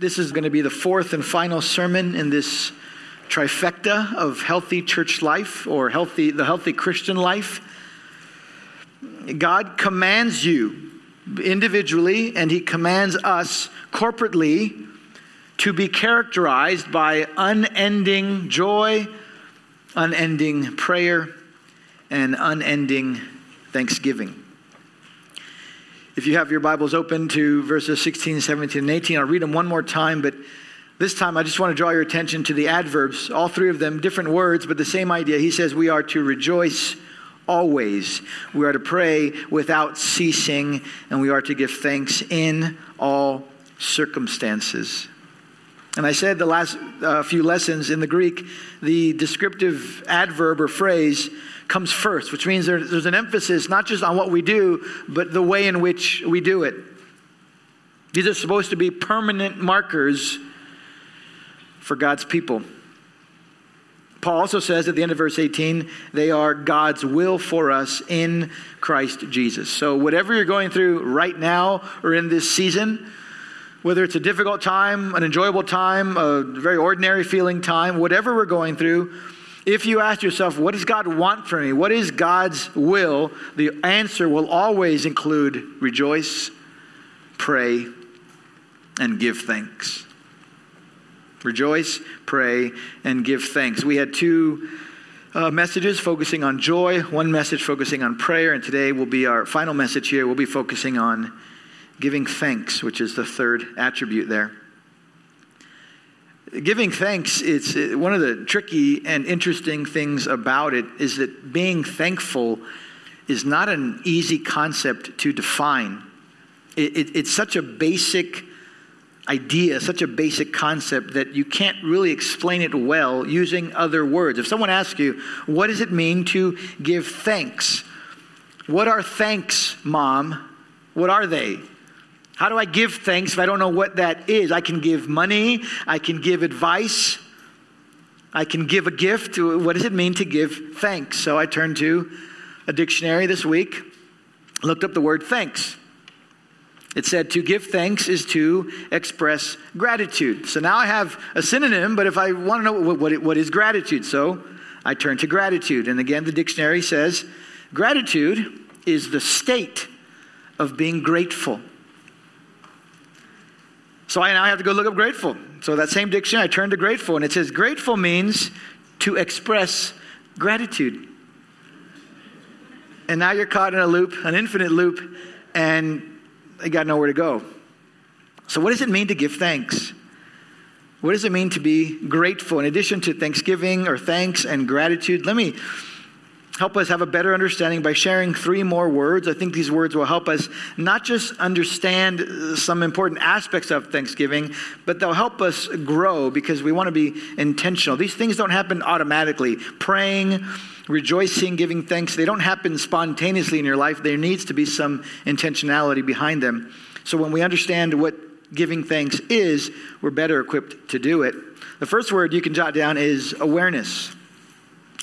This is going to be the fourth and final sermon in this trifecta of healthy church life or healthy the healthy Christian life. God commands you individually and he commands us corporately to be characterized by unending joy, unending prayer, and unending thanksgiving. If you have your Bibles open to verses 16, 17, and 18, I'll read them one more time, but this time I just want to draw your attention to the adverbs, all three of them, different words, but the same idea. He says, We are to rejoice always. We are to pray without ceasing, and we are to give thanks in all circumstances. And I said the last uh, few lessons in the Greek, the descriptive adverb or phrase comes first, which means there, there's an emphasis not just on what we do, but the way in which we do it. These are supposed to be permanent markers for God's people. Paul also says at the end of verse 18, they are God's will for us in Christ Jesus. So, whatever you're going through right now or in this season, whether it's a difficult time, an enjoyable time, a very ordinary feeling time, whatever we're going through, if you ask yourself, what does God want from me? What is God's will? The answer will always include rejoice, pray, and give thanks. Rejoice, pray, and give thanks. We had two uh, messages focusing on joy, one message focusing on prayer, and today will be our final message here. We'll be focusing on giving thanks, which is the third attribute there. Giving thanks, it's uh, one of the tricky and interesting things about it is that being thankful is not an easy concept to define. It, it, it's such a basic idea, such a basic concept that you can't really explain it well using other words. If someone asks you, what does it mean to give thanks? What are thanks, mom? What are they? How do I give thanks if I don't know what that is? I can give money, I can give advice, I can give a gift. What does it mean to give thanks? So I turned to a dictionary this week, looked up the word thanks. It said to give thanks is to express gratitude. So now I have a synonym, but if I want to know what, what, what is gratitude, so I turn to gratitude. And again, the dictionary says gratitude is the state of being grateful. So I now have to go look up grateful. So that same dictionary, I turned to grateful, and it says grateful means to express gratitude. And now you're caught in a loop, an infinite loop, and you got nowhere to go. So, what does it mean to give thanks? What does it mean to be grateful? In addition to thanksgiving or thanks and gratitude, let me help us have a better understanding by sharing three more words. I think these words will help us not just understand some important aspects of Thanksgiving, but they'll help us grow because we want to be intentional. These things don't happen automatically. Praying, rejoicing, giving thanks, they don't happen spontaneously in your life. There needs to be some intentionality behind them. So when we understand what giving thanks is, we're better equipped to do it. The first word you can jot down is awareness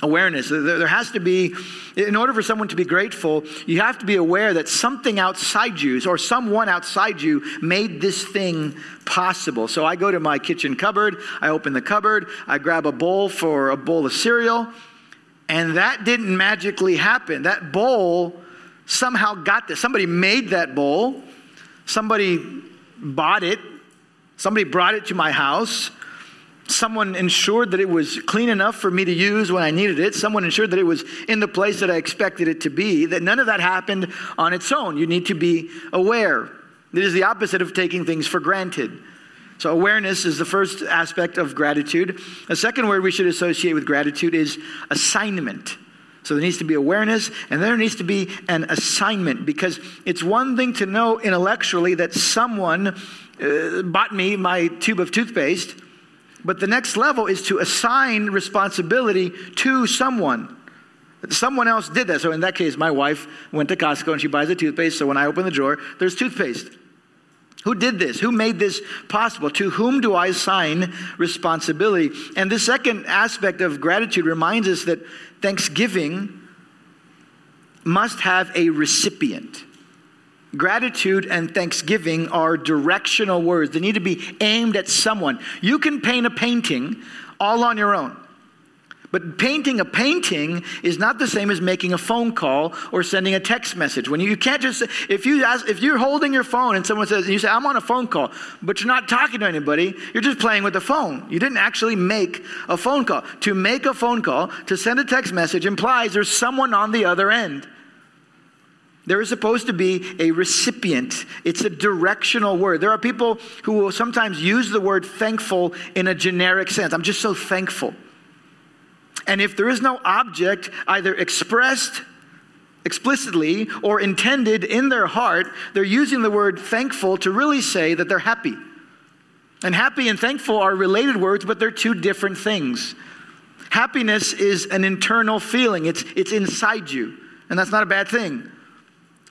awareness. There has to be, in order for someone to be grateful, you have to be aware that something outside you or someone outside you made this thing possible. So I go to my kitchen cupboard, I open the cupboard, I grab a bowl for a bowl of cereal, and that didn't magically happen. That bowl somehow got this. Somebody made that bowl, somebody bought it, somebody brought it to my house someone ensured that it was clean enough for me to use when I needed it. Someone ensured that it was in the place that I expected it to be. That none of that happened on its own. You need to be aware. It is the opposite of taking things for granted. So, awareness is the first aspect of gratitude. A second word we should associate with gratitude is assignment. So, there needs to be awareness, and there needs to be an assignment because it's one thing to know intellectually that someone uh, bought me my tube of toothpaste but the next level is to assign responsibility to someone. Someone else did that. So in that case, my wife went to Costco and she buys a toothpaste. So when I open the drawer, there's toothpaste. Who did this? Who made this possible? To whom do I assign responsibility? And the second aspect of gratitude reminds us that thanksgiving must have a recipient. Gratitude and thanksgiving are directional words. They need to be aimed at someone. You can paint a painting all on your own. But painting a painting is not the same as making a phone call or sending a text message. When you, you can't just if you ask, if you're holding your phone and someone says and you say I'm on a phone call, but you're not talking to anybody, you're just playing with the phone. You didn't actually make a phone call. To make a phone call, to send a text message implies there's someone on the other end. There is supposed to be a recipient. It's a directional word. There are people who will sometimes use the word thankful in a generic sense. I'm just so thankful. And if there is no object either expressed explicitly or intended in their heart, they're using the word thankful to really say that they're happy. And happy and thankful are related words, but they're two different things. Happiness is an internal feeling, it's, it's inside you, and that's not a bad thing.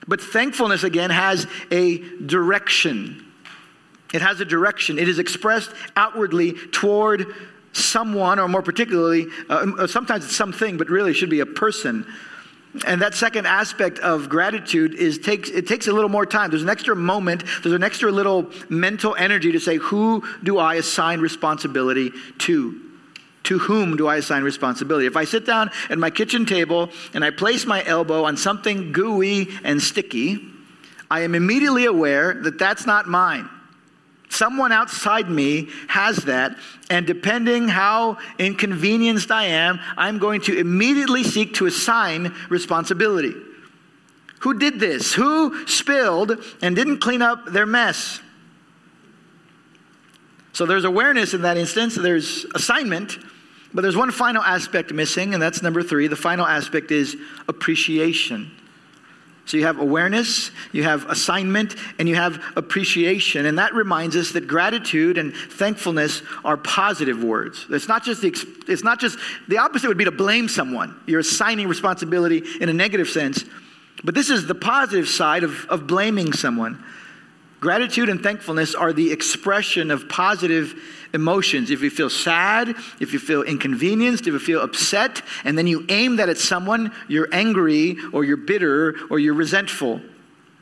But thankfulness, again, has a direction. It has a direction. It is expressed outwardly toward someone, or more particularly, uh, uh, sometimes it's something, but really should be a person. And that second aspect of gratitude is takes it takes a little more time. There's an extra moment, there's an extra little mental energy to say, who do I assign responsibility to? To whom do I assign responsibility? If I sit down at my kitchen table and I place my elbow on something gooey and sticky, I am immediately aware that that's not mine. Someone outside me has that, and depending how inconvenienced I am, I'm going to immediately seek to assign responsibility. Who did this? Who spilled and didn't clean up their mess? So there's awareness in that instance, there's assignment, but there's one final aspect missing, and that's number three. The final aspect is appreciation. So you have awareness, you have assignment, and you have appreciation. And that reminds us that gratitude and thankfulness are positive words. It's not just the, it's not just the opposite would be to blame someone. You're assigning responsibility in a negative sense. But this is the positive side of, of blaming someone. Gratitude and thankfulness are the expression of positive emotions. If you feel sad, if you feel inconvenienced, if you feel upset, and then you aim that at someone, you're angry or you're bitter or you're resentful.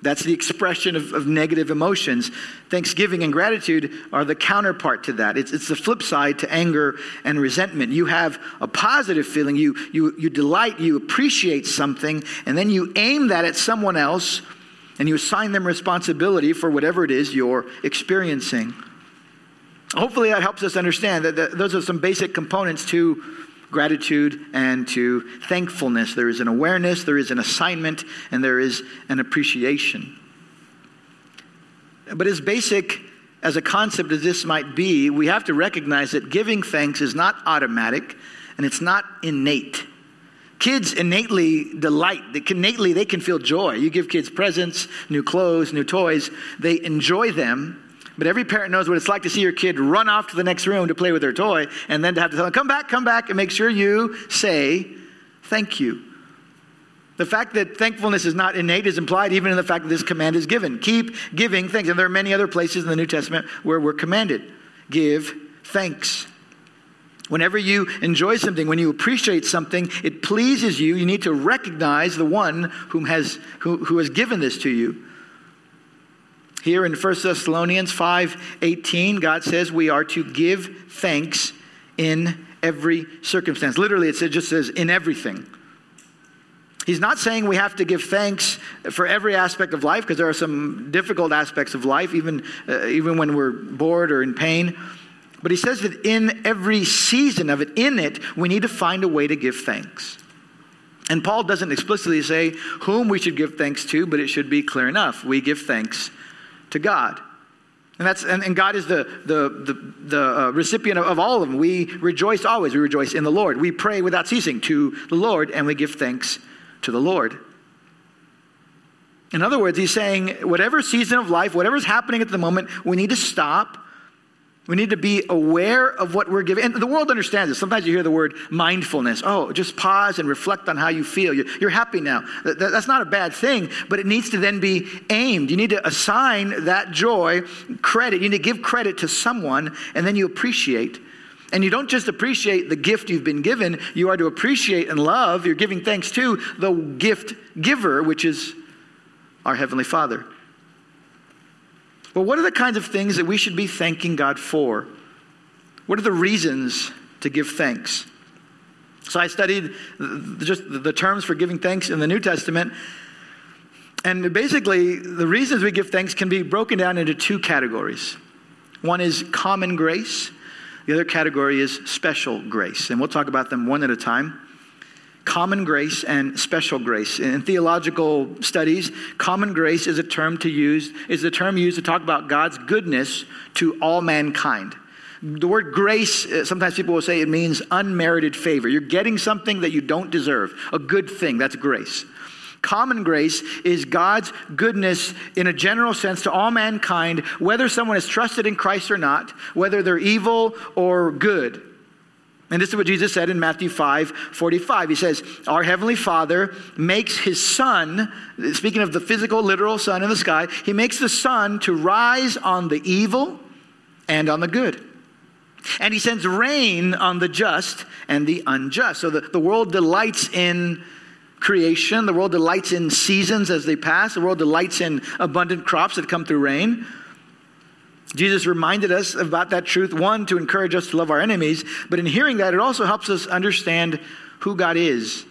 That's the expression of, of, negative emotions. Thanksgiving and gratitude are the counterpart to that. It's, it's the flip side to anger and resentment. You have a positive feeling, you, you, you delight, you appreciate something, and then you aim that at someone else and you assign them responsibility for whatever it is you're experiencing. Hopefully, that helps us understand that, those are some basic components to gratitude and to thankfulness. There is an awareness, there is an assignment, and there is an appreciation. But as basic as a concept as this might be, we have to recognize that giving thanks is not automatic and it's not innate. Kids innately delight. They can, innately, they can feel joy. You give kids presents, new clothes, new toys. They enjoy them. But every parent knows what it's like to see your kid run off to the next room to play with their toy and then to have to tell them, come back, come back, and make sure you say thank you. The fact that thankfulness is not innate is implied even in the fact that this command is given. Keep giving thanks. And there are many other places in the New Testament where we're commanded give thanks. Whenever you enjoy something, when you appreciate something, it pleases you, you need to recognize the one whom has, who, who has given this to you. Here in 1 Thessalonians 5 18, God says we are to give thanks in every circumstance. Literally, it just says in everything. He's not saying we have to give thanks for every aspect of life, because there are some difficult aspects of life, even, uh, even when we're bored or in pain. But he says that in every season of it, in it, we need to find a way to give thanks. And Paul doesn't explicitly say whom we should give thanks to, but it should be clear enough. We give thanks to God. And, that's, and, and God is the, the, the, the uh, recipient of, of all of them. We rejoice always. We rejoice in the Lord. We pray without ceasing to the Lord, and we give thanks to the Lord. In other words, he's saying, whatever season of life, whatever's happening at the moment, we need to stop we need to be aware of what we're giving. And the world understands this. Sometimes you hear the word mindfulness. Oh, just pause and reflect on how you feel. You're happy now. That's not a bad thing, but it needs to then be aimed. You need to assign that joy credit. You need to give credit to someone, and then you appreciate. And you don't just appreciate the gift you've been given, you are to appreciate and love. You're giving thanks to the gift giver, which is our Heavenly Father. Well, what are the kinds of things that we should be thanking God for? What are the reasons to give thanks? So I studied just the terms for giving thanks in the New Testament. And basically, the reasons we give thanks can be broken down into two categories. One is common grace, the other category is special grace. And we'll talk about them one at a time common grace and special grace. In theological studies, common grace is a term to use is a term used to talk about God's goodness to all mankind. The word grace, uh, sometimes people will say it means unmerited favor. You're getting something that you don't deserve, a good thing, that's grace. Common grace is God's goodness in a general sense to all mankind, whether someone is trusted in Christ or not, whether they're evil or good. And this is what Jesus said in Matthew 5 45. He says, Our Heavenly Father makes His sun, speaking of the physical, literal sun in the sky, He makes the sun to rise on the evil and on the good. And He sends rain on the just and the unjust. So the, the world delights in creation, the world delights in seasons as they pass, the world delights in abundant crops that come through rain. Jesus reminded us about that truth, one, to encourage us to love our enemies, but in hearing that, it also helps us understand who God is.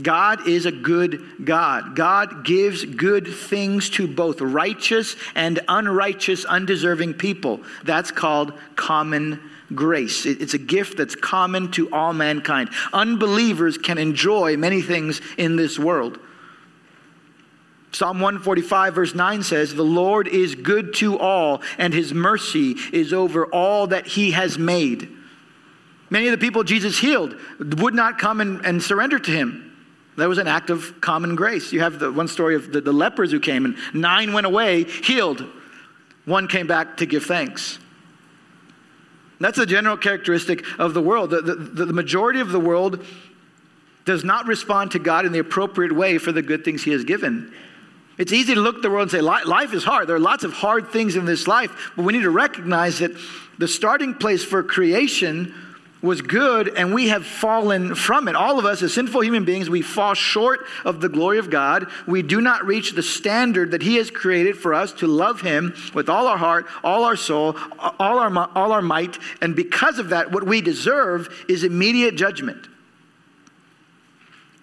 God is a good God. God gives good things to both righteous and unrighteous, undeserving people. That's called common grace. It's a gift that's common to all mankind. Unbelievers can enjoy many things in this world. Psalm 145, verse 9 says, The Lord is good to all, and his mercy is over all that he has made. Many of the people Jesus healed would not come and, and surrender to him. That was an act of common grace. You have the one story of the, the lepers who came, and nine went away healed. One came back to give thanks. That's a general characteristic of the world. The, the, the majority of the world does not respond to God in the appropriate way for the good things he has given. It's easy to look at the world and say, life is hard. There are lots of hard things in this life, but we need to recognize that the starting place for creation was good and we have fallen from it. All of us, as sinful human beings, we fall short of the glory of God. We do not reach the standard that He has created for us to love Him with all our heart, all our soul, all our, all our might. And because of that, what we deserve is immediate judgment.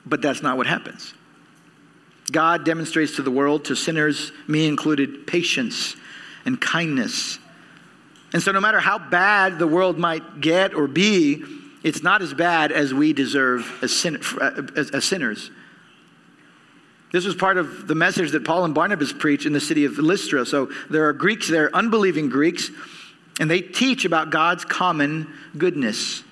But that's not what happens. God demonstrates to the world, to sinners, me included, patience and kindness. And so, no matter how bad the world might get or be, it's not as bad as we deserve as, sin- uh, as, as sinners. This was part of the message that Paul and Barnabas preach in the city of Lystra. So, there are Greeks there, unbelieving Greeks, and they teach about God's common goodness.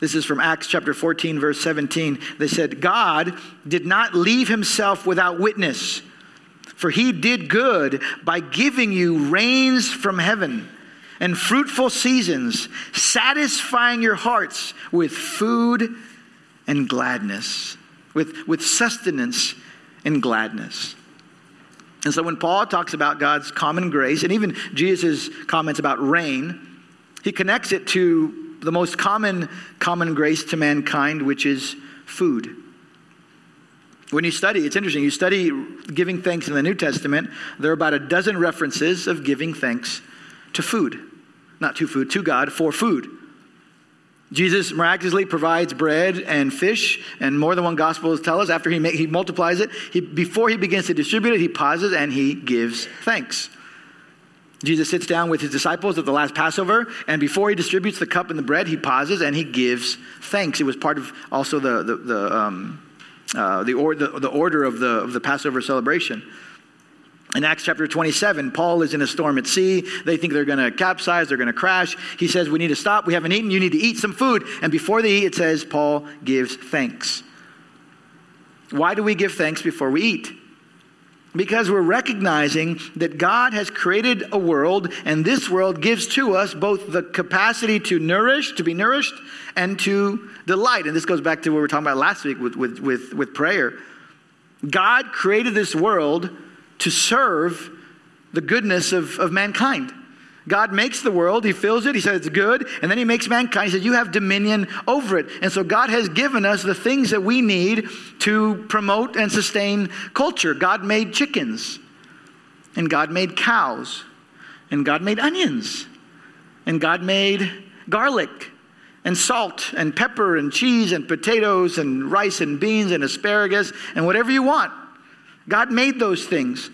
This is from Acts chapter 14, verse 17. They said, God did not leave himself without witness, for he did good by giving you rains from heaven and fruitful seasons, satisfying your hearts with food and gladness, with, with sustenance and gladness. And so when Paul talks about God's common grace, and even Jesus' comments about rain, he connects it to the most common common grace to mankind, which is food. When you study, it's interesting, you study giving thanks in the New Testament, there are about a dozen references of giving thanks to food. Not to food, to God for food. Jesus miraculously provides bread and fish, and more than one gospel tell us after he, he multiplies it, he, before he begins to distribute it, he pauses and he gives thanks. Jesus sits down with his disciples at the last Passover, and before he distributes the cup and the bread, he pauses and he gives thanks. It was part of also the, the, the, um, uh, the, or, the, the order of the, of the Passover celebration. In Acts chapter 27, Paul is in a storm at sea. They think they're going to capsize, they're going to crash. He says, We need to stop. We haven't eaten. You need to eat some food. And before they eat, it says, Paul gives thanks. Why do we give thanks before we eat? Because we're recognizing that God has created a world, and this world gives to us both the capacity to nourish, to be nourished, and to delight. And this goes back to what we were talking about last week with, with, with, with prayer. God created this world to serve the goodness of, of mankind. God makes the world, He fills it, He says it's good, and then He makes mankind. He says, You have dominion over it. And so God has given us the things that we need to promote and sustain culture. God made chickens. and God made cows, and God made onions, and God made garlic, and salt, and pepper, and cheese, and potatoes, and rice, and beans, and asparagus, and whatever you want. God made those things.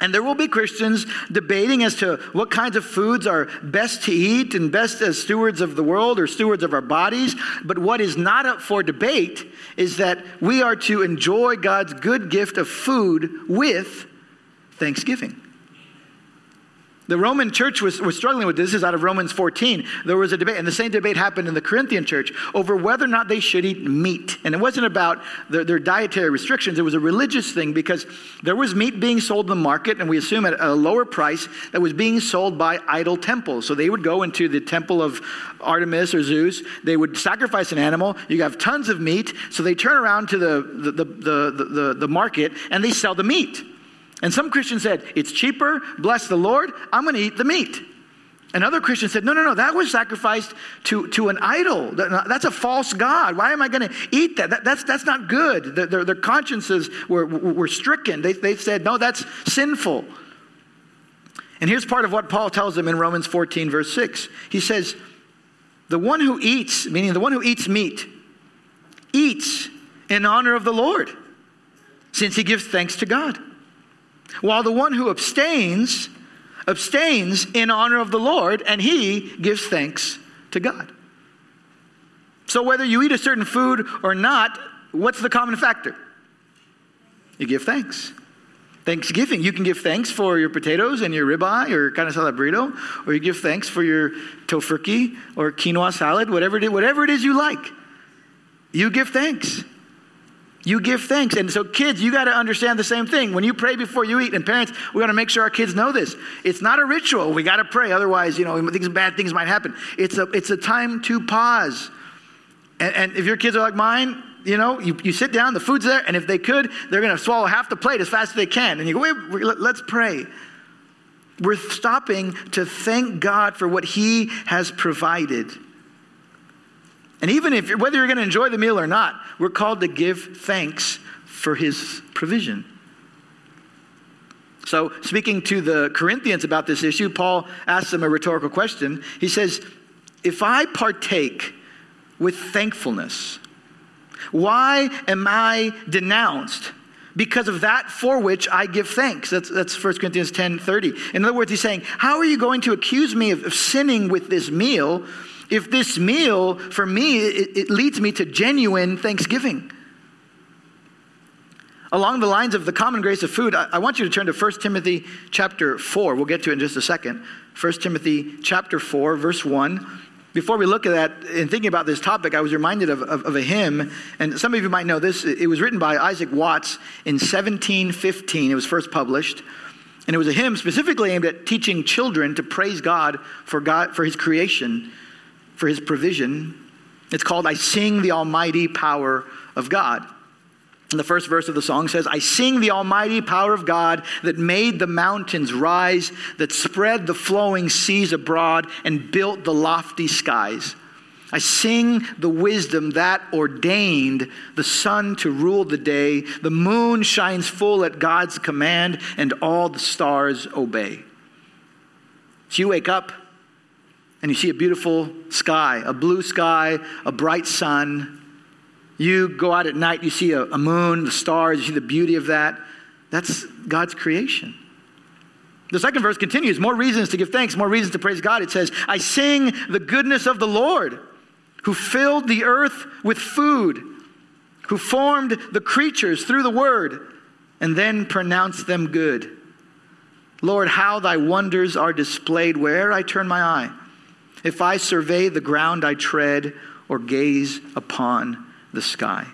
And there will be Christians debating as to what kinds of foods are best to eat and best as stewards of the world or stewards of our bodies. But what is not up for debate is that we are to enjoy God's good gift of food with thanksgiving. The Roman church was, was struggling with this. This is out of Romans 14. There was a debate, and the same debate happened in the Corinthian church over whether or not they should eat meat. And it wasn't about their, their dietary restrictions, it was a religious thing because there was meat being sold in the market, and we assume at a lower price, that was being sold by idol temples. So they would go into the temple of Artemis or Zeus, they would sacrifice an animal, you have tons of meat, so they turn around to the, the, the, the, the, the market and they sell the meat. And some Christians said, It's cheaper, bless the Lord, I'm going to eat the meat. And other Christians said, No, no, no, that was sacrificed to, to an idol. That's a false God. Why am I going to eat that? that? that's, that's not good. Their, their consciences were, were stricken. They, they said, No, that's sinful. And here's part of what Paul tells them in Romans 14, verse 6. He says, The one who eats, meaning the one who eats meat, eats in honor of the Lord, since he gives thanks to God while the one who abstains abstains in honor of the Lord and he gives thanks to God. So whether you eat a certain food or not, what's the common factor? You give thanks. Thanksgiving. You can give thanks for your potatoes and your ribeye or carne asada burrito, or you give thanks for your tofurkey or quinoa salad, whatever it is, whatever it is you like. You give thanks. You give thanks. And so, kids, you got to understand the same thing. When you pray before you eat, and parents, we got to make sure our kids know this. It's not a ritual. We got to pray. Otherwise, you know, things, bad things might happen. It's a, it's a time to pause. And, and if your kids are like mine, you know, you, you sit down, the food's there, and if they could, they're going to swallow half the plate as fast as they can. And you go, wait, let's pray. We're stopping to thank God for what He has provided. And even if, whether you're going to enjoy the meal or not, we're called to give thanks for his provision. So, speaking to the Corinthians about this issue, Paul asks them a rhetorical question. He says, If I partake with thankfulness, why am I denounced? Because of that for which I give thanks. That's, that's 1 Corinthians 10 30. In other words, he's saying, How are you going to accuse me of, of sinning with this meal if this meal, for me, it, it leads me to genuine thanksgiving. Along the lines of the common grace of food, I, I want you to turn to 1 Timothy chapter 4. We'll get to it in just a second. 1 Timothy chapter 4, verse 1. Before we look at that, in thinking about this topic, I was reminded of, of, of, a hymn, and some of you might know this. It was written by Isaac Watts in 1715. It was first published. And it was a hymn specifically aimed at teaching children to praise God for, God, for his creation for his provision. It's called I Sing the Almighty Power of God. And the first verse of the song says, I sing the almighty power of God that made the mountains rise, that spread the flowing seas abroad, and built the lofty skies. I sing the wisdom that ordained the sun to rule the day. The moon shines full at God's command, and all the stars obey. So you wake up and you see a beautiful sky, a blue sky, a bright sun. You go out at night, you see a, a moon, the stars, you see the beauty of that. That's God's creation. The second verse continues more reasons to give thanks, more reasons to praise God. It says, I sing the goodness of the Lord, who filled the earth with food, who formed the creatures through the word, and then pronounced them good. Lord, how thy wonders are displayed where'er I turn my eye. If I survey the ground I tread or gaze upon the sky.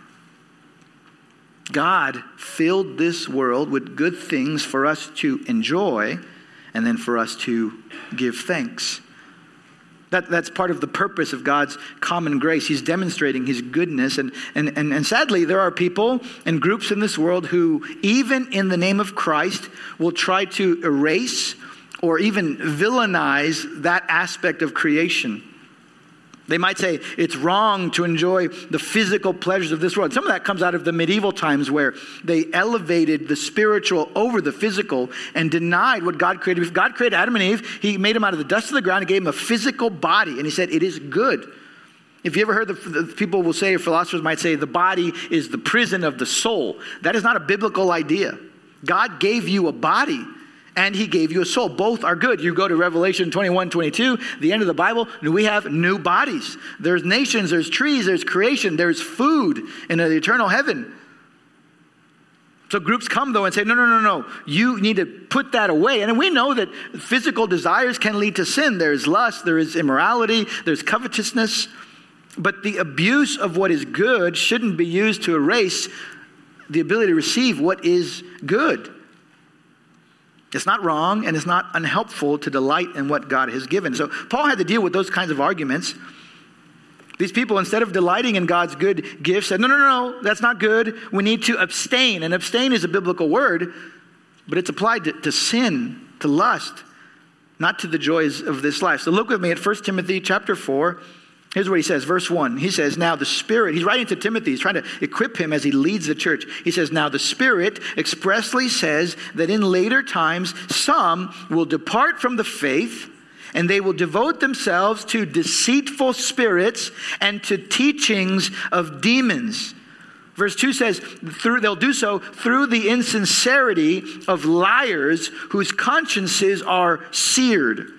God filled this world with good things for us to enjoy and then for us to give thanks. That, that's part of the purpose of God's common grace. He's demonstrating His goodness. And, and, and, and sadly, there are people and groups in this world who, even in the name of Christ, will try to erase or even villainize that aspect of creation. They might say it's wrong to enjoy the physical pleasures of this world. Some of that comes out of the medieval times where they elevated the spiritual over the physical and denied what God created. If God created Adam and Eve, He made them out of the dust of the ground and gave them a physical body, and He said it is good. If you ever heard the, the people will say, philosophers might say, the body is the prison of the soul. That is not a biblical idea. God gave you a body and he gave you a soul. Both are good. You go to Revelation 21, 22, the end of the Bible, we have new bodies. There's nations, there's trees, there's creation, there's food in the eternal heaven. So groups come though and say, no, no, no, no, you need to put that away. And we know that physical desires can lead to sin. There's lust, there is immorality, there's covetousness. But the abuse of what is good shouldn't be used to erase the ability to receive what is good. It's not wrong and it's not unhelpful to delight in what God has given. So Paul had to deal with those kinds of arguments. These people, instead of delighting in God's good gifts, said, No, no, no, that's not good. We need to abstain. And abstain is a biblical word, but it's applied to, to sin, to lust, not to the joys of this life. So look with me at 1 Timothy chapter 4, Here's what he says, verse 1. He says, Now the Spirit, he's writing to Timothy, he's trying to equip him as he leads the church. He says, Now the Spirit expressly says that in later times some will depart from the faith and they will devote themselves to deceitful spirits and to teachings of demons. Verse 2 says, through, they'll do so through the insincerity of liars whose consciences are seared.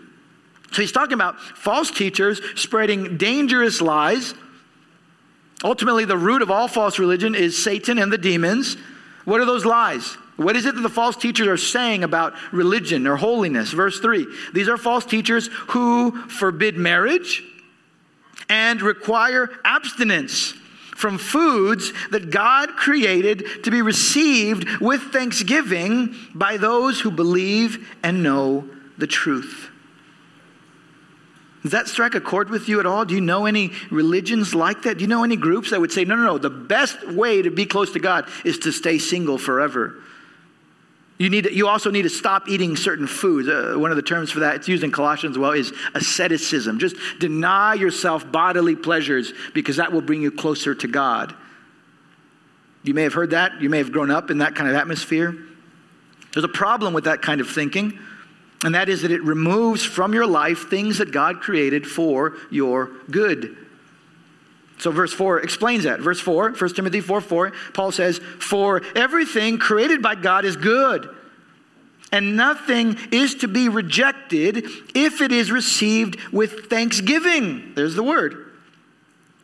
So he's talking about false teachers spreading dangerous lies. Ultimately, the root of all false religion is Satan and the demons. What are those lies? What is it that the false teachers are saying about religion or holiness? Verse 3 These are false teachers who forbid marriage and require abstinence from foods that God created to be received with thanksgiving by those who believe and know the truth. Does that strike a chord with you at all? Do you know any religions like that? Do you know any groups that would say, no, no, no, the best way to be close to God is to stay single forever? You, need you also need to stop eating certain foods. Uh, one of the terms for that, it's used in Colossians well, is asceticism. Just deny yourself bodily pleasures because that will bring you closer to God. You may have heard that. You may have grown up in that kind of atmosphere. There's a problem with that kind of thinking and that is that it removes from your life things that God created for your good. So verse 4 explains that. Verse 4, 1 Timothy 4 4, Paul says, For everything created by God is good, and nothing is to be rejected if it is received with thanksgiving. There's the word.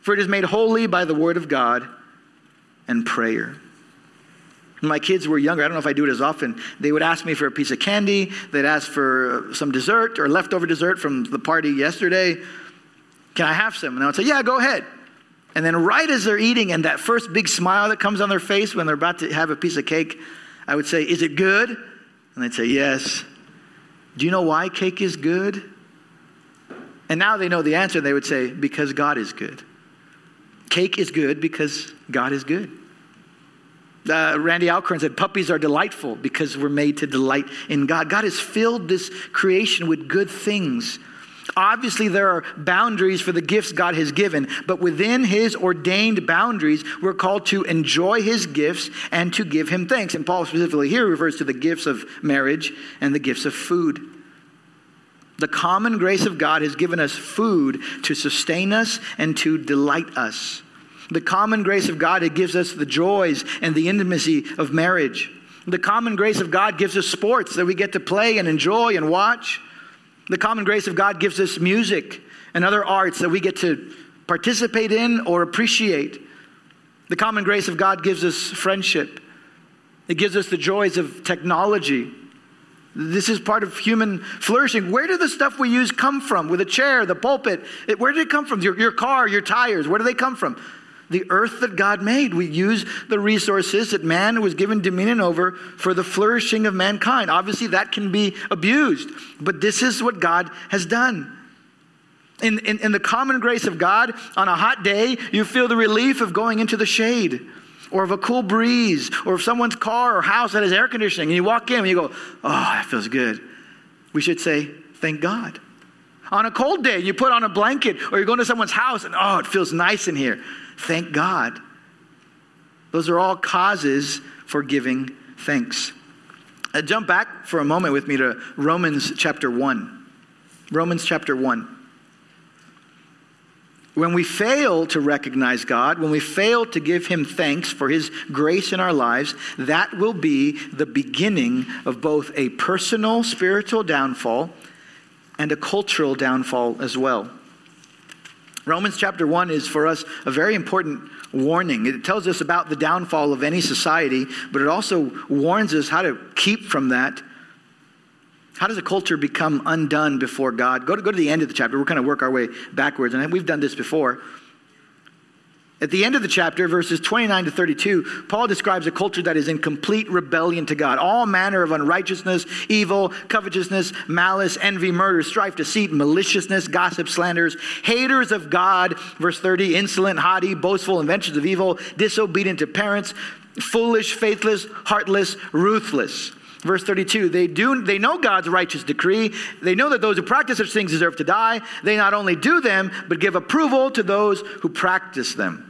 For it is made holy by the word of God and prayer. When my kids were younger, I don't know if I do it as often, they would ask me for a piece of candy. They'd ask for some dessert or leftover dessert from the party yesterday. Can I have some? And I would say, Yeah, go ahead. And then, right as they're eating, and that first big smile that comes on their face when they're about to have a piece of cake, I would say, Is it good? And they'd say, Yes. Do you know why cake is good? And now they know the answer. They would say, Because God is good. Cake is good because God is good. Uh, Randy Alcorn said, Puppies are delightful because we're made to delight in God. God has filled this creation with good things. Obviously, there are boundaries for the gifts God has given, but within His ordained boundaries, we're called to enjoy His gifts and to give Him thanks. And Paul specifically here refers to the gifts of marriage and the gifts of food. The common grace of God has given us food to sustain us and to delight us. The common grace of God, it gives us the joys and the intimacy of marriage. The common grace of God gives us sports that we get to play and enjoy and watch. The common grace of God gives us music and other arts that we get to participate in or appreciate. The common grace of God gives us friendship. It gives us the joys of technology. This is part of human flourishing. Where did the stuff we use come from? With a chair, the pulpit, it, where did it come from? Your, your car, your tires, where do they come from? The earth that God made. We use the resources that man was given dominion over for the flourishing of mankind. Obviously, that can be abused, but this is what God has done. In, in, in, the common grace of God, on a hot day, you feel the relief of going into the shade or of a cool breeze or of someone's car or house that has air conditioning. And you walk in and you go, oh, that feels good. We should say, thank God. On a cold day, you put on a blanket or you're going to someone's house and oh, it feels nice in here. Thank God. Those are all causes for giving thanks. Uh, jump back for a moment with me to Romans chapter 1. Romans chapter 1. When we fail to recognize God, when we fail to give Him thanks for His grace in our lives, that will be the beginning of both a personal spiritual downfall and a cultural downfall as well. Romans chapter 1 is for us a very important warning. It tells us about the downfall of any society, but it also warns us how to keep from that. How does a culture become undone before God? Go to, go to the end of the chapter. We're kind of work our way backwards, and we've done this before. At the end of the chapter, verses 29 to 32, Paul describes a culture that is in complete rebellion to God. All manner of unrighteousness, evil, covetousness, malice, envy, murder, strife, deceit, maliciousness, gossip, slanders, haters of God, verse 30, insolent, haughty, boastful, inventions of evil, disobedient to parents, foolish, faithless, heartless, ruthless. Verse 32, they, do, they know God's righteous decree. They know that those who practice such things deserve to die. They not only do them, but give approval to those who practice them.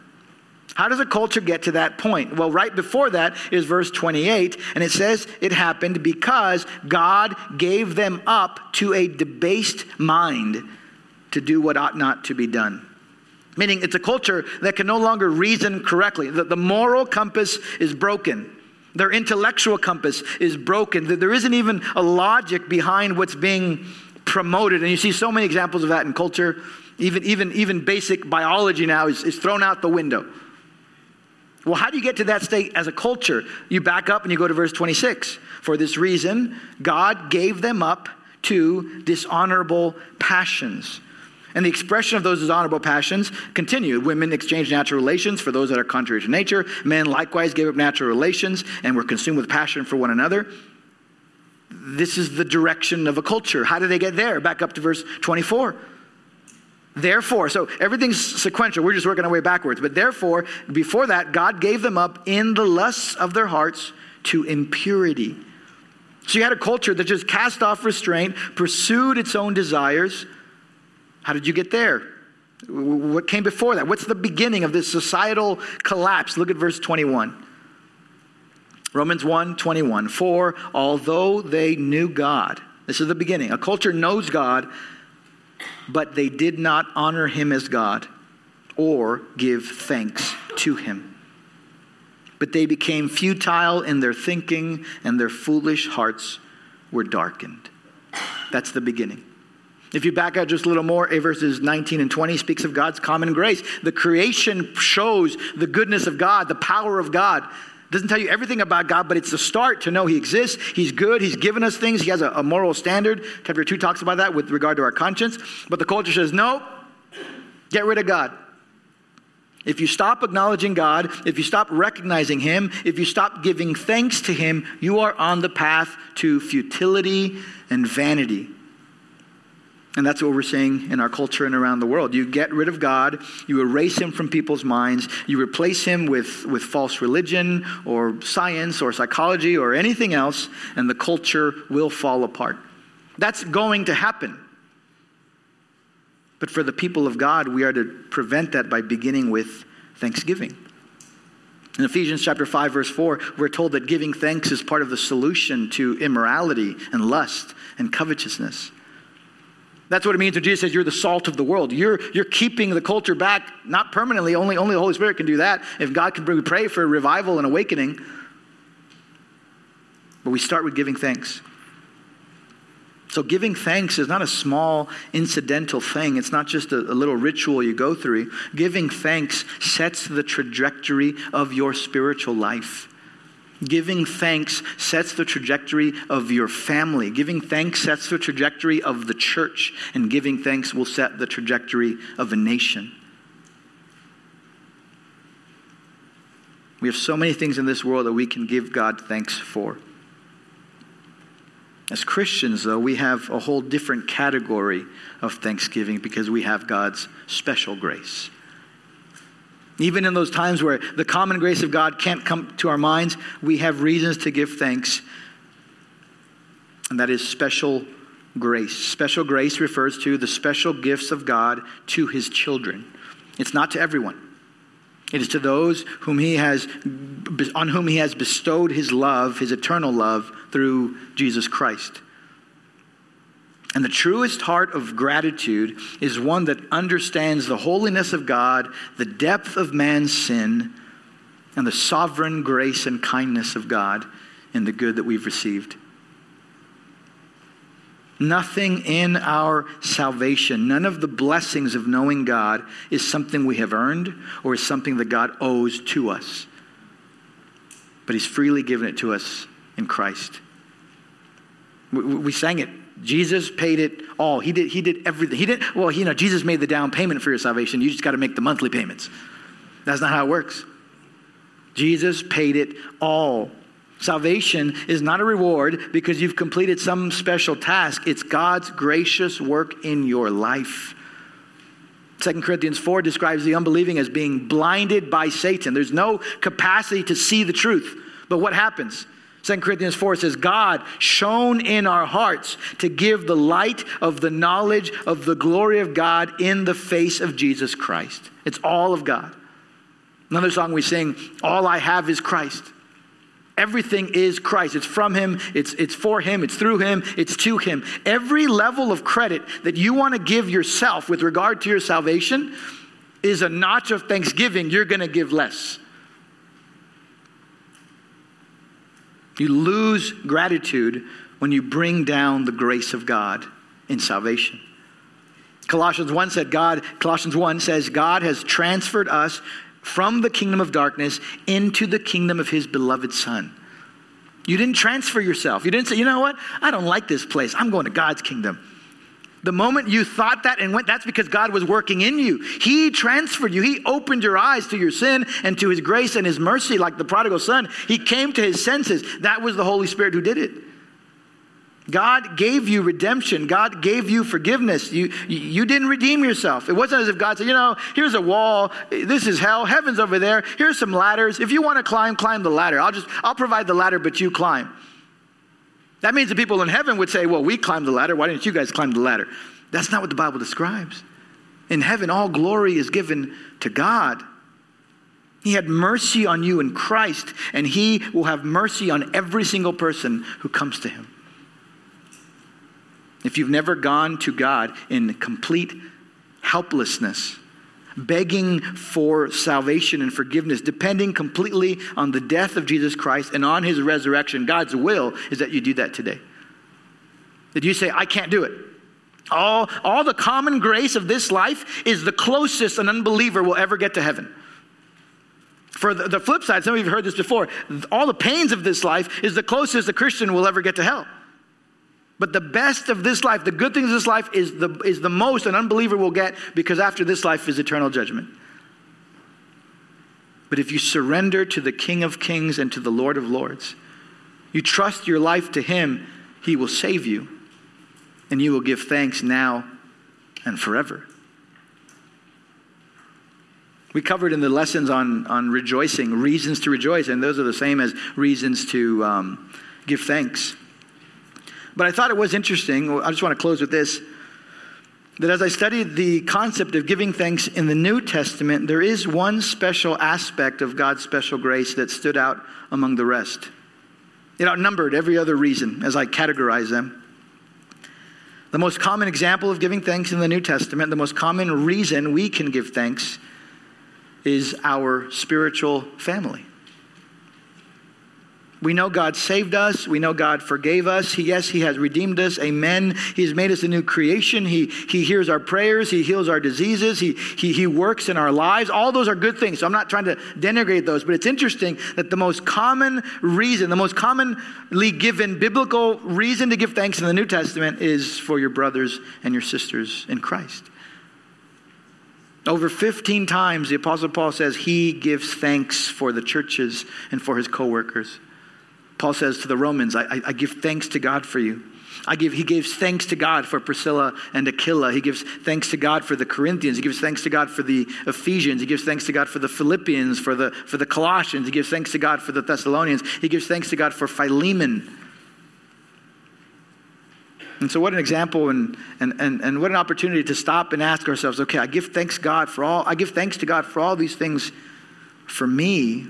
How does a culture get to that point? Well, right before that is verse 28, and it says it happened because God gave them up to a debased mind to do what ought not to be done. Meaning, it's a culture that can no longer reason correctly. The, the moral compass is broken. Their intellectual compass is broken. There isn't even a logic behind what's being promoted. And you see so many examples of that in culture. Even, even, even basic biology now is, is thrown out the window. Well, how do you get to that state as a culture? You back up and you go to verse 26. For this reason, God gave them up to dishonorable passions. And the expression of those dishonorable passions continued. Women exchanged natural relations for those that are contrary to nature. Men likewise gave up natural relations and were consumed with passion for one another. This is the direction of a culture. How do they get there? Back up to verse 24. Therefore, so everything's sequential. We're just working our way backwards. But therefore, before that, God gave them up in the lusts of their hearts to impurity. So you had a culture that just cast off restraint, pursued its own desires. How did you get there? What came before that? What's the beginning of this societal collapse? Look at verse 21. Romans 1 21. For although they knew God, this is the beginning. A culture knows God but they did not honor him as God or give thanks to him. But they became futile in their thinking, and their foolish hearts were darkened. That's the beginning. If you back out just a little more, a verses 19 and 20 speaks of God's common grace. The creation shows the goodness of God, the power of God. Doesn't tell you everything about God, but it's the start to know He exists. He's good. He's given us things. He has a, a moral standard. Chapter 2 talks about that with regard to our conscience. But the culture says, no, get rid of God. If you stop acknowledging God, if you stop recognizing Him, if you stop giving thanks to Him, you are on the path to futility and vanity. And that's what we're seeing in our culture and around the world. You get rid of God, you erase him from people's minds, you replace him with, with false religion or science or psychology or anything else, and the culture will fall apart. That's going to happen. But for the people of God, we are to prevent that by beginning with thanksgiving. In Ephesians chapter 5 verse 4, we're told that giving thanks is part of the solution to immorality and lust and covetousness. That's what it means when Jesus says you're the salt of the world. You're, you're keeping the culture back, not permanently, only, only the Holy Spirit can do that. If God can bring, pray for revival and awakening. But we start with giving thanks. So, giving thanks is not a small incidental thing. It's not just a, a, little ritual you go through. Giving thanks sets the trajectory of your spiritual life. Giving thanks sets the trajectory of your family. Giving thanks sets the trajectory of the church. And giving thanks will set the trajectory of a nation. We have so many things in this world that we can give God thanks for. As Christians, though, we have a whole different category of thanksgiving because we have God's special grace. Even in those times where the common grace of God can't come to our minds, we have reasons to give thanks. And that is special grace. Special grace refers to the special gifts of God to his children. It's not to everyone. It is to those whom he has, on whom he has bestowed his love, his eternal love, through Jesus Christ. And the truest heart of gratitude is one that understands the holiness of God, the depth of man's sin, and the sovereign grace and kindness of God in the good that we've received. Nothing in our salvation, none of the blessings of knowing God is something we have earned or is something that God owes to us. But He's freely given it to us in Christ. We, we sang it. Jesus paid it all. He did, he did everything. He did, well, you know, Jesus made the down payment for your salvation. You just got to make the monthly payments. That's not how it works. Jesus paid it all. Salvation is not a reward because you've completed some special task. It's God's gracious work in your life. 2 Corinthians 4 describes the unbelieving as being blinded by Satan. There's no capacity to see the truth. But what happens? 2 Corinthians 4 says, God shone in our hearts to give the light of the knowledge of the glory of God in the face of Jesus Christ. It's all of God. Another song we sing, All I Have is Christ. Everything is Christ. It's from Him, it's, it's for Him, it's through Him, it's to Him. Every level of credit that you want to give yourself with regard to your salvation is a notch of thanksgiving. You're going to give less. You lose gratitude when you bring down the grace of God in salvation. Colossians 1 said God, Colossians 1 says God has transferred us from the kingdom of darkness into the kingdom of his beloved Son. You didn't transfer yourself. You didn't say, you know what? I don't like this place. I'm going to God's kingdom. The moment you thought that and went, that's because God was working in you. He transferred you. He opened your eyes to your sin and to His grace and His mercy, like the prodigal son. He came to His senses. That was the Holy Spirit who did it. God gave you redemption. God gave you forgiveness. You, you didn't redeem yourself. It wasn't as if God said, you know, here's a wall. This is hell. Heaven's over there. Here's some ladders. If you want to climb, climb the ladder. I'll just, I'll provide the ladder, but you climb. That means the people in heaven would say, well, we climbed the ladder. Why didn't you guys climb the ladder? That's not what the Bible describes. In heaven, all glory is given to God. He had mercy on you in Christ, and He will have mercy on every single person who comes to Him. If you've never gone to God in complete helplessness, begging for salvation and forgiveness, depending completely on the death of Jesus Christ and on his resurrection, God's will is that you do that today. That you say, I can't do it. All, all the common grace of this life is the closest an unbeliever will ever get to heaven. For the, the flip side, some of you have heard this before, all the pains of this life is the closest a Christian will ever get to hell. But the best of this life, the good things of this life, is the, is the most an unbeliever will get because after this life is eternal judgment. But if you surrender to the King of Kings and to the Lord of Lords, you trust your life to Him, He will save you, and you will give thanks now and forever. We covered in the lessons on, on rejoicing reasons to rejoice, and those are the same as reasons to um, give thanks. But I thought it was interesting. I just want to close with this that as I studied the concept of giving thanks in the New Testament, there is one special aspect of God's special grace that stood out among the rest. It outnumbered every other reason as I categorize them. The most common example of giving thanks in the New Testament, the most common reason we can give thanks, is our spiritual family. We know God saved us. We know God forgave us. He, yes, He has redeemed us. Amen. He has made us a new creation. He, he hears our prayers. He heals our diseases. He, he, he works in our lives. All those are good things. So I'm not trying to denigrate those, but it's interesting that the most common reason, the most commonly given biblical reason to give thanks in the New Testament is for your brothers and your sisters in Christ. Over 15 times, the Apostle Paul says he gives thanks for the churches and for his co workers. Paul says to the Romans, I, I, I give thanks to God for you. I give, he gives thanks to God for Priscilla and Aquila. He gives thanks to God for the Corinthians. He gives thanks to God for the Ephesians. He gives thanks to God for the Philippians, for the, for the Colossians. He gives thanks to God for the Thessalonians. He gives thanks to God for Philemon. And so, what an example and, and, and, and what an opportunity to stop and ask ourselves okay, I give thanks God for all, I give thanks to God for all these things for me,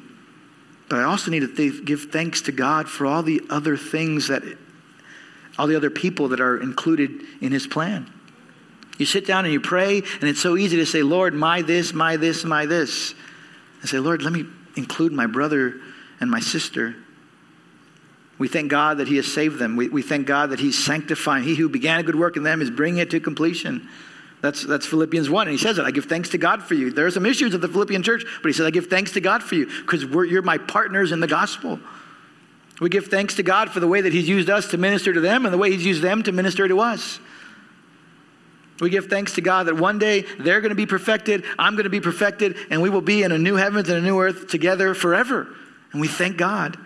but I also need to th- give thanks to God for all the other things that, all the other people that are included in His plan. You sit down and you pray, and it's so easy to say, Lord, my this, my this, my this. And say, Lord, let me include my brother and my sister we thank God that He has saved them. We, we thank God that He's sanctifying. He who began a good work in them is bringing it to completion. That's, that's Philippians 1. And he says it I give thanks to God for you. There are some issues at the Philippian church, but he says, I give thanks to God for you because you're my partners in the gospel. We give thanks to God for the way that He's used us to minister to them and the way He's used them to minister to us. We give thanks to God that one day they're going to be perfected, I'm going to be perfected, and we will be in a new heavens and a new earth together forever. And we thank God.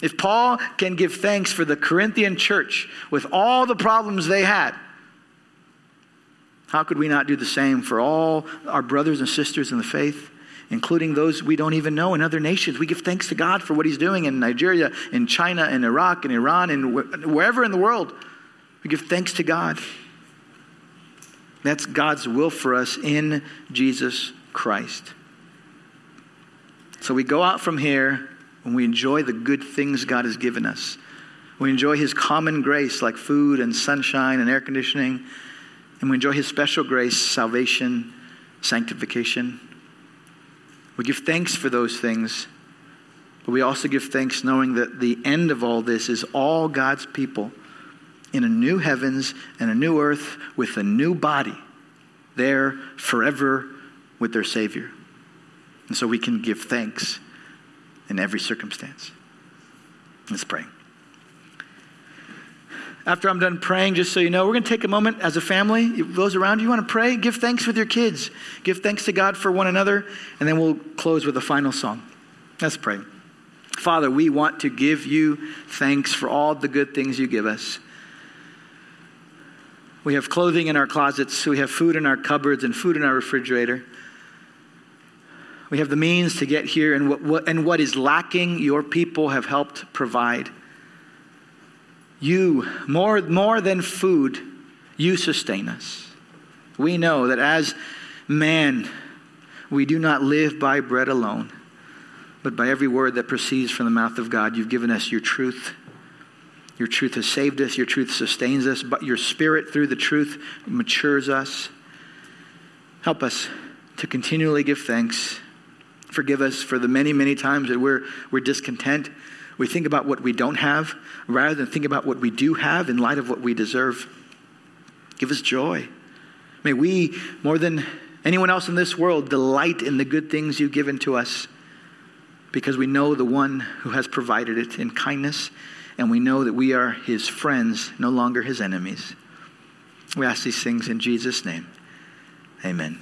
If Paul can give thanks for the Corinthian church with all the problems they had, how could we not do the same for all our brothers and sisters in the faith, including those we don't even know in other nations? We give thanks to God for what He's doing in Nigeria, in China, in Iraq, in Iran, and wherever in the world. We give thanks to God. That's God's will for us in Jesus Christ. So we go out from here and we enjoy the good things God has given us, we enjoy His common grace like food and sunshine and air conditioning, and we enjoy His special grace, salvation, sanctification. We give thanks for those things, but we also give thanks knowing that the end of all this is all God's people in a new heavens and a new earth with a new body there forever with their Savior. And so we can give thanks in every circumstance. Let's pray. After I'm done praying, just so you know, we're going to take a moment as a family. Those around you, you want to pray? Give thanks with your kids. Give thanks to God for one another, and then we'll close with a final song. Let's pray. Father, we want to give you thanks for all the good things you give us. We have clothing in our closets, we have food in our cupboards, and food in our refrigerator. We have the means to get here, and what, what, and what is lacking, your people have helped provide. You, more, more than food, you sustain us. We know that as man, we do not live by bread alone, but by every word that proceeds from the mouth of God. You've given us your truth. Your truth has saved us. Your truth sustains us. But your spirit, through the truth, matures us. Help us to continually give thanks Forgive us for the many, many times that we're, we're discontent. We think about what we don't have rather than think about what we do have in light of what we deserve. Give us joy. May we, more than anyone else in this world, delight in the good things you've given to us because we know the one who has provided it in kindness and we know that we are his friends, no longer his enemies. We ask these things in Jesus' name. Amen.